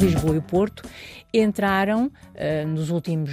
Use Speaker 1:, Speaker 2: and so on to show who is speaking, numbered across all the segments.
Speaker 1: Lisboa e o Porto entraram uh, nos últimos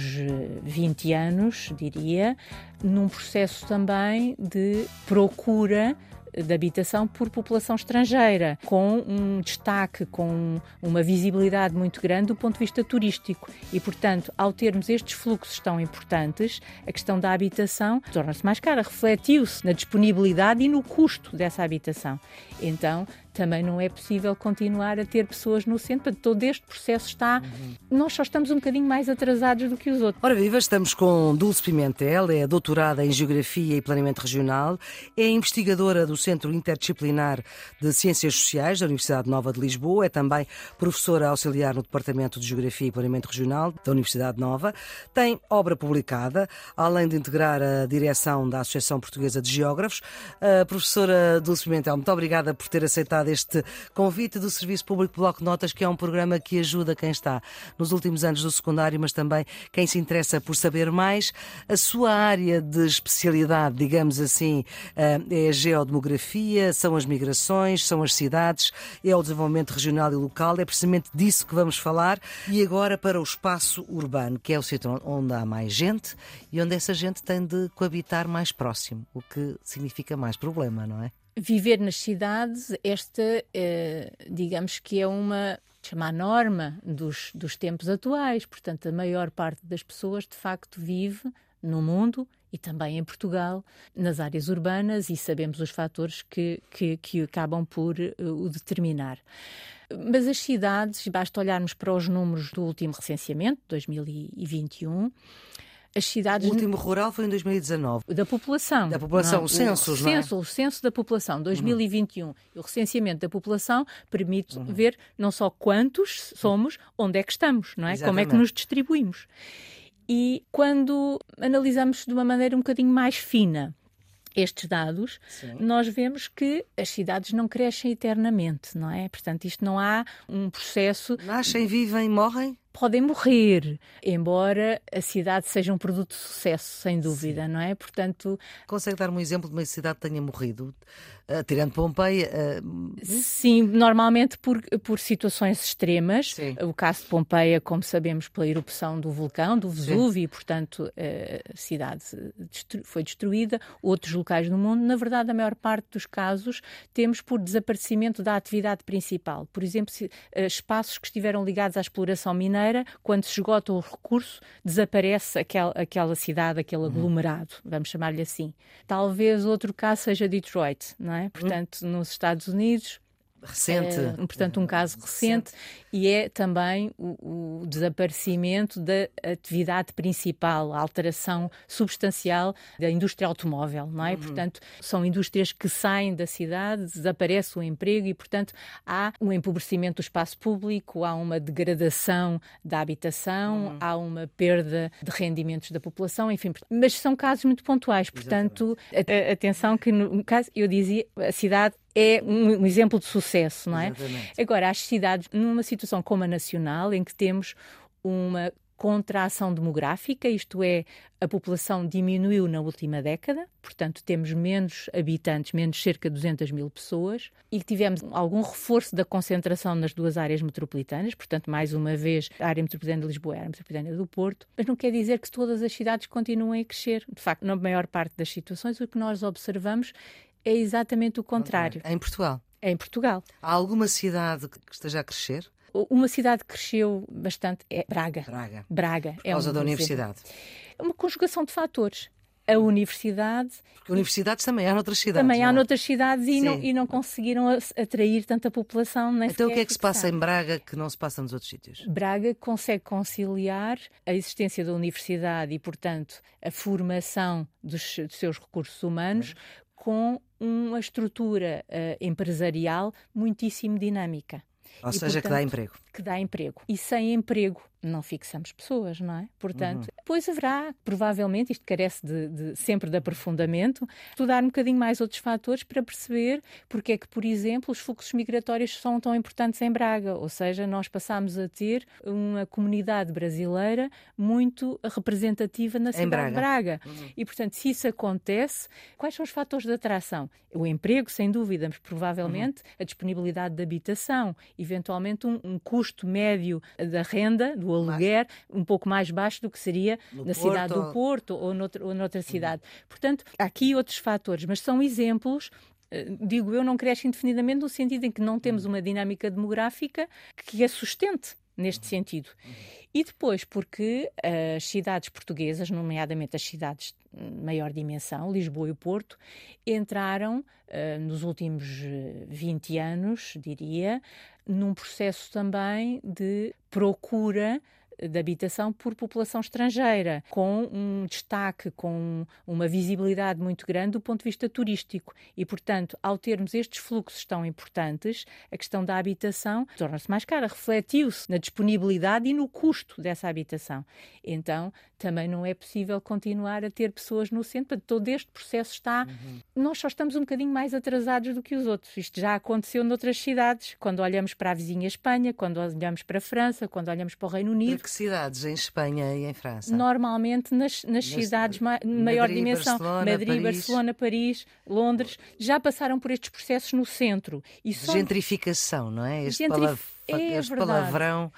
Speaker 1: 20 anos, diria, num processo também de procura de habitação por população estrangeira, com um destaque, com uma visibilidade muito grande do ponto de vista turístico. E, portanto, ao termos estes fluxos tão importantes, a questão da habitação torna-se mais cara, refletiu-se na disponibilidade e no custo dessa habitação. Então, também não é possível continuar a ter pessoas no centro. Portanto, todo este processo está. Uhum. Nós só estamos um bocadinho mais atrasados do que os outros.
Speaker 2: Ora, viva, estamos com Dulce Pimentel, é doutorada em Geografia e Planeamento Regional, é investigadora do Centro Interdisciplinar de Ciências Sociais da Universidade Nova de Lisboa, é também professora auxiliar no Departamento de Geografia e Planeamento Regional da Universidade Nova, tem obra publicada, além de integrar a direção da Associação Portuguesa de Geógrafos. A professora Dulce Pimentel, muito obrigada por ter aceitado este convite do Serviço Público Bloco Notas, que é um programa que ajuda quem está nos últimos anos do secundário, mas também quem se interessa por saber mais. A sua área de especialidade, digamos assim, eh, é a geodemografia, são as migrações, são as cidades, é o desenvolvimento regional e local, é precisamente disso que vamos falar. E agora para o espaço urbano, que é o sítio onde há mais gente e onde essa gente tem de coabitar mais próximo, o que significa mais problema, não é?
Speaker 1: Viver nas cidades, esta, eh, digamos que é uma chamar norma dos, dos tempos atuais. Portanto, a maior parte das pessoas de facto vive no mundo e também em Portugal, nas áreas urbanas, e sabemos os fatores que, que, que acabam por uh, o determinar. Mas as cidades, basta olharmos para os números do último recenseamento, 2021, as cidades.
Speaker 2: O último rural foi em 2019.
Speaker 1: Da população.
Speaker 2: Da população,
Speaker 1: não,
Speaker 2: o censo,
Speaker 1: o censo, é? o censo da população, 2021. Uhum. O recenseamento da população permite uhum. ver não só quantos somos, onde é que estamos, não é? Exatamente. Como é que nos distribuímos. E quando analisamos de uma maneira um bocadinho mais fina estes dados, Sim. nós vemos que as cidades não crescem eternamente, não é? Portanto, isto não há um processo.
Speaker 2: Nascem, vivem, morrem?
Speaker 1: Podem morrer, embora a cidade seja um produto de sucesso, sem dúvida, Sim. não é? Portanto.
Speaker 2: Consegue dar um exemplo de uma cidade que tenha morrido? Uh, tirando Pompeia. Uh...
Speaker 1: Sim, normalmente por, por situações extremas. Sim. O caso de Pompeia, como sabemos, pela erupção do vulcão, do Vesúvio, e, portanto, a cidade foi destruída. Outros locais no mundo, na verdade, a maior parte dos casos temos por desaparecimento da atividade principal. Por exemplo, espaços que estiveram ligados à exploração mineira quando se esgota o recurso, desaparece aquel, aquela cidade, aquele uhum. aglomerado, vamos chamar-lhe assim. Talvez outro caso seja Detroit, não é? Uhum. Portanto, nos Estados Unidos,
Speaker 2: recente. É,
Speaker 1: portanto, um caso recente, recente, e é também o, o, desaparecimento da atividade principal, a alteração substancial da indústria automóvel, não é? Uhum. Portanto, são indústrias que saem da cidade, desaparece o emprego e, portanto, há um empobrecimento do espaço público, há uma degradação da habitação, uhum. há uma perda de rendimentos da população, enfim, mas são casos muito pontuais, portanto, a, a, atenção que no caso, eu dizia, a cidade é um, um, exemplo de sucesso, não é? Exatamente. Agora, as cidades, numa situação como a nacional, em que temos uma contração demográfica, isto é, a população diminuiu na última década, portanto temos menos habitantes, menos cerca de 200 mil pessoas, e tivemos algum reforço da concentração nas duas áreas metropolitanas, portanto, mais uma vez, a área metropolitana de Lisboa e a área metropolitana do Porto, mas não quer dizer que todas as cidades continuem a crescer. De facto, na maior parte das situações, o que nós observamos é exatamente o contrário.
Speaker 2: É em Portugal?
Speaker 1: É em Portugal.
Speaker 2: Há alguma cidade que esteja a crescer?
Speaker 1: Uma cidade que cresceu bastante é Braga.
Speaker 2: Braga.
Speaker 1: Braga.
Speaker 2: Por causa é um da universidade.
Speaker 1: É uma conjugação de fatores a universidade.
Speaker 2: Porque universidades também há noutras cidades.
Speaker 1: Também há
Speaker 2: é?
Speaker 1: noutras cidades e não, e não, conseguiram atrair tanta população.
Speaker 2: Então o que é que se passa em Braga que não se passa nos outros sítios?
Speaker 1: Braga consegue conciliar a existência da universidade e, portanto, a formação dos, dos seus recursos humanos com uma estrutura uh, empresarial muitíssimo dinâmica.
Speaker 2: Ou e, seja, portanto, que dá emprego.
Speaker 1: Que dá emprego. E sem emprego não fixamos pessoas, não é? Portanto, uhum. depois haverá, provavelmente, isto carece de, de, sempre de aprofundamento, estudar um bocadinho mais outros fatores para perceber porque é que, por exemplo, os fluxos migratórios são tão importantes em Braga. Ou seja, nós passamos a ter uma comunidade brasileira muito representativa na cidade Braga. de Braga. Uhum. E, portanto, se isso acontece, quais são os fatores de atração? O emprego, sem dúvida, mas provavelmente uhum. a disponibilidade de habitação, eventualmente um, um custo médio da renda, do aluguer um pouco mais baixo do que seria no na Porto. cidade do Porto ou, noutra, ou noutra cidade. Uhum. Portanto, há aqui outros fatores, mas são exemplos eh, digo eu, não cresce indefinidamente no sentido em que não temos uma dinâmica demográfica que a sustente neste sentido. E depois, porque as cidades portuguesas, nomeadamente as cidades de maior dimensão, Lisboa e Porto, entraram uh, nos últimos 20 anos, diria, num processo também de procura de habitação por população estrangeira, com um destaque, com uma visibilidade muito grande do ponto de vista turístico. E, portanto, ao termos estes fluxos tão importantes, a questão da habitação torna-se mais cara, refletiu-se na disponibilidade e no custo dessa habitação. Então, também não é possível continuar a ter pessoas no centro. Todo este processo está. Uhum. Nós só estamos um bocadinho mais atrasados do que os outros. Isto já aconteceu noutras cidades, quando olhamos para a vizinha Espanha, quando olhamos para a França, quando olhamos para o Reino Unido
Speaker 2: que cidades em Espanha e em França?
Speaker 1: Normalmente nas, nas cidades ma maior dimensão,
Speaker 2: Barcelona,
Speaker 1: Madrid,
Speaker 2: Paris.
Speaker 1: Barcelona, Paris, Londres, já passaram por estes processos no centro.
Speaker 2: E só... Gentrificação, não é? Este, Gentrif... é este palavrão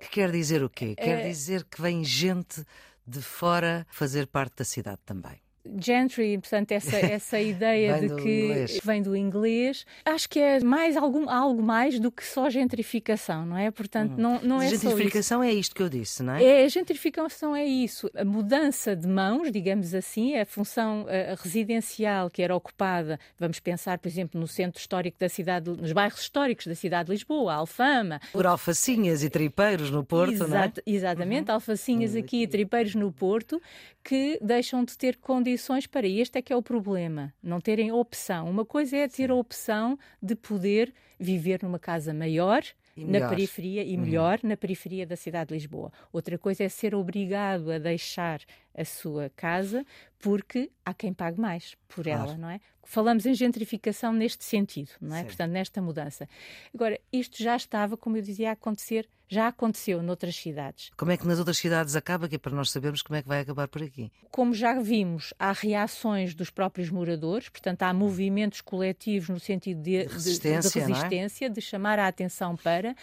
Speaker 2: que quer dizer o quê? Quer é... dizer que vem gente de fora fazer parte da cidade também
Speaker 1: gentry, portanto, essa, essa ideia de que inglês. vem do inglês, acho que é mais algum, algo mais do que só gentrificação, não é? Portanto, hum. não, não é
Speaker 2: Gentrificação
Speaker 1: é
Speaker 2: isto que eu disse, não é?
Speaker 1: É, a gentrificação é isso. A mudança de mãos, digamos assim, a função a residencial que era ocupada, vamos pensar, por exemplo, no centro histórico da cidade, nos bairros históricos da cidade de Lisboa, Alfama.
Speaker 2: Por alfacinhas e tripeiros no Porto, não é?
Speaker 1: Exatamente, uhum. alfacinhas aqui e tripeiros no Porto, que deixam de ter condições condições para este é que é o problema, não terem opção. Uma coisa é ter a opção de poder viver numa casa maior na periferia e uhum. melhor uhum. na periferia da cidade de Lisboa. Outra coisa é ser obrigado a deixar a sua casa porque há quem pague mais por claro. ela, não é? Falamos em gentrificação neste sentido, não é? Sim. Portanto, nesta mudança. Agora, isto já estava, como eu dizia, a acontecer, já aconteceu noutras cidades.
Speaker 2: Como é que nas outras cidades acaba, que é para nós sabermos como é que vai acabar por aqui?
Speaker 1: Como já vimos, há reações dos próprios moradores, portanto, há movimentos coletivos no sentido de, de resistência, de, de, resistência, é? de chamar a atenção para,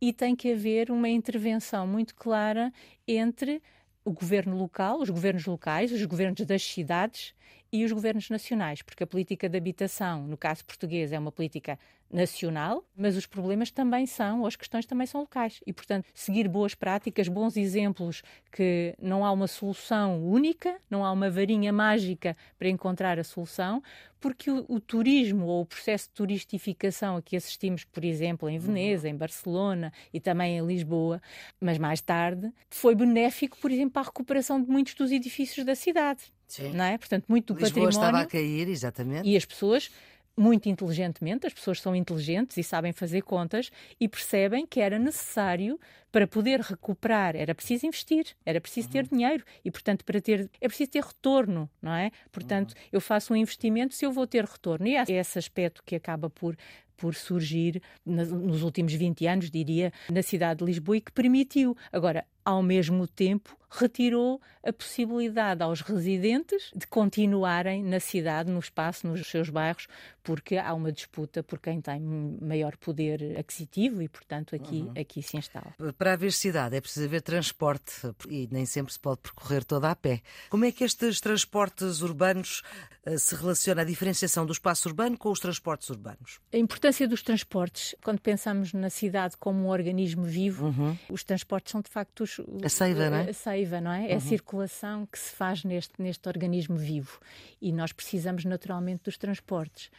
Speaker 1: e tem que haver uma intervenção muito clara entre o governo local, os governos locais, os governos das cidades e os governos nacionais, porque a política de habitação, no caso português, é uma política nacional, mas os problemas também são, as questões também são locais. E, portanto, seguir boas práticas, bons exemplos, que não há uma solução única, não há uma varinha mágica para encontrar a solução, porque o, o turismo ou o processo de turistificação a que assistimos, por exemplo, em Veneza, em Barcelona e também em Lisboa, mas mais tarde, foi benéfico, por exemplo, para a recuperação de muitos dos edifícios da cidade. Sim. Não é? Portanto, muito do
Speaker 2: Lisboa
Speaker 1: património.
Speaker 2: estava a cair, exatamente.
Speaker 1: E as pessoas muito inteligentemente, as pessoas são inteligentes e sabem fazer contas e percebem que era necessário para poder recuperar, era preciso investir, era preciso ter uhum. dinheiro e, portanto, para ter, é preciso ter retorno, não é? Portanto, uhum. eu faço um investimento se eu vou ter retorno. E é esse aspecto que acaba por por surgir nos últimos 20 anos, diria, na cidade de Lisboa e que permitiu. Agora, ao mesmo tempo, retirou a possibilidade aos residentes de continuarem na cidade, no espaço, nos seus bairros, porque há uma disputa por quem tem maior poder aquisitivo e, portanto, aqui, uhum. aqui se instala.
Speaker 2: Para haver cidade é preciso haver transporte e nem sempre se pode percorrer toda a pé. Como é que estes transportes urbanos uh, se relaciona a diferenciação do espaço urbano com os transportes urbanos?
Speaker 1: A importância dos transportes, quando pensamos na cidade como um organismo vivo, uhum. os transportes são de facto os
Speaker 2: a seiva, não é?
Speaker 1: A seiva, não é? Uhum. É a uhum. circulação que se faz neste, neste organismo vivo. E nós precisamos naturalmente dos transportes.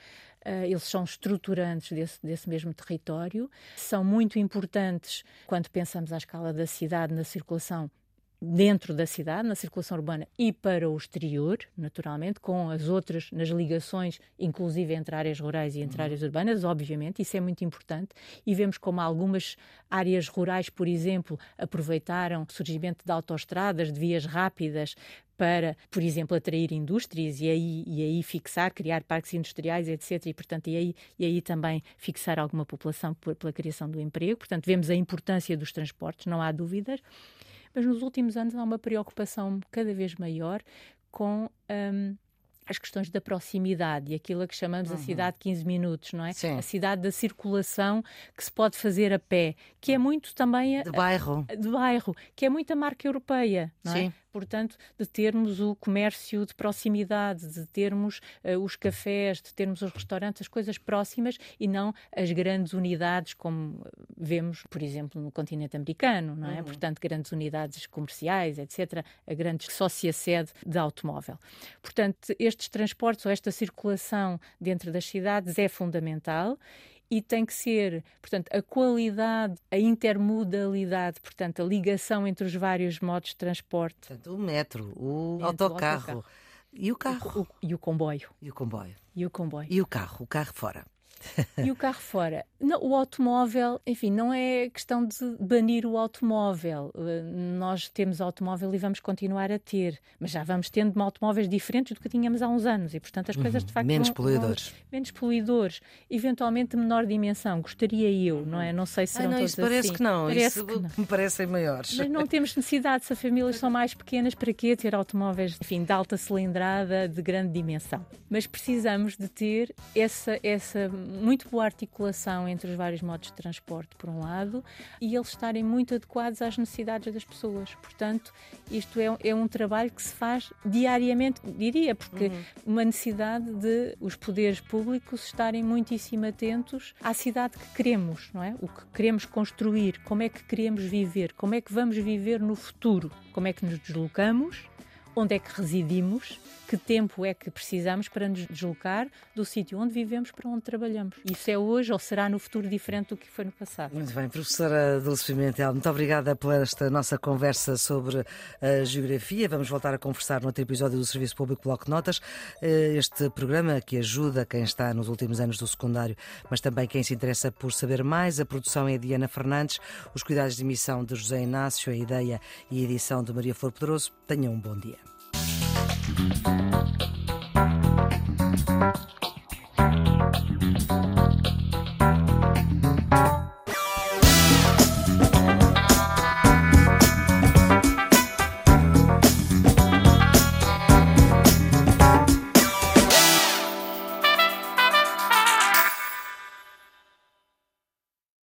Speaker 1: Uh, eles são estruturantes desse, desse mesmo território, são muito importantes quando pensamos à escala da cidade na circulação dentro da cidade, na circulação urbana e para o exterior, naturalmente, com as outras, nas ligações, inclusive entre áreas rurais e entre uhum. áreas urbanas, obviamente, isso é muito importante. E vemos como algumas áreas rurais, por exemplo, aproveitaram o surgimento de autoestradas, de vias rápidas, para, por exemplo, atrair indústrias e aí, e aí fixar, criar parques industriais, etc. E, portanto, e aí, e aí também fixar alguma população pela criação do emprego. Portanto, vemos a importância dos transportes, não há dúvidas mas nos últimos anos há uma preocupação cada vez maior com. Um, as questões da proximidade e aquilo a que chamamos uhum. a cidade de 15 minutos, não é? Sim. A cidade da circulação que se pode fazer a pé, que é muito também a,
Speaker 2: de bairro,
Speaker 1: a, de bairro, que é muito a marca europeia, não é? Portanto, de termos o comércio de proximidade, de termos uh, os cafés, de termos os restaurantes, as coisas próximas e não as grandes unidades como vemos, por exemplo, no continente americano, não é? Uhum. Portanto, grandes unidades comerciais, etc., a grandes sócia-sede de automóvel. Portanto, estes transportes ou esta circulação dentro das cidades é fundamental e tem que ser, portanto, a qualidade, a intermodalidade, portanto, a ligação entre os vários modos de transporte.
Speaker 2: Portanto, o metro, o autocarro, autocarro, e o carro.
Speaker 1: O, o, e o comboio.
Speaker 2: E o comboio.
Speaker 1: E o comboio.
Speaker 2: E o carro, o carro fora.
Speaker 1: e o carro fora. Não, o automóvel, enfim, não é questão de banir o automóvel. Uh, nós temos automóvel e vamos continuar a ter, mas já vamos tendo automóveis diferentes do que tínhamos há uns anos e, portanto, as coisas de facto.
Speaker 2: Menos vão, poluidores. Vão,
Speaker 1: menos poluidores, eventualmente de menor dimensão. Gostaria eu, não é? Não sei se serão
Speaker 2: não, isso parece
Speaker 1: assim.
Speaker 2: Que não. Parece isso que não. me parecem maiores.
Speaker 1: Mas não temos necessidade, se as famílias são mais pequenas, para quê ter automóveis, enfim, de alta cilindrada, de grande dimensão? Mas precisamos de ter essa, essa muito boa articulação entre os vários modos de transporte, por um lado, e eles estarem muito adequados às necessidades das pessoas. Portanto, isto é, é um trabalho que se faz diariamente, diria, porque uhum. uma necessidade de os poderes públicos estarem muitíssimo atentos à cidade que queremos, não é? O que queremos construir, como é que queremos viver, como é que vamos viver no futuro, como é que nos deslocamos, onde é que residimos que tempo é que precisamos para nos deslocar do sítio onde vivemos para onde trabalhamos. Isso é hoje ou será no futuro diferente do que foi no passado.
Speaker 2: Muito bem, professora Dulce Pimentel, muito obrigada por esta nossa conversa sobre a geografia. Vamos voltar a conversar no outro episódio do Serviço Público Bloco de Notas. Eh, este programa que ajuda quem está nos últimos anos do secundário, mas também quem se interessa por saber mais. A produção é de Diana Fernandes, os cuidados de emissão de José Inácio, a ideia e a edição de Maria Flor Pedroso. Tenham um bom dia. Thank you.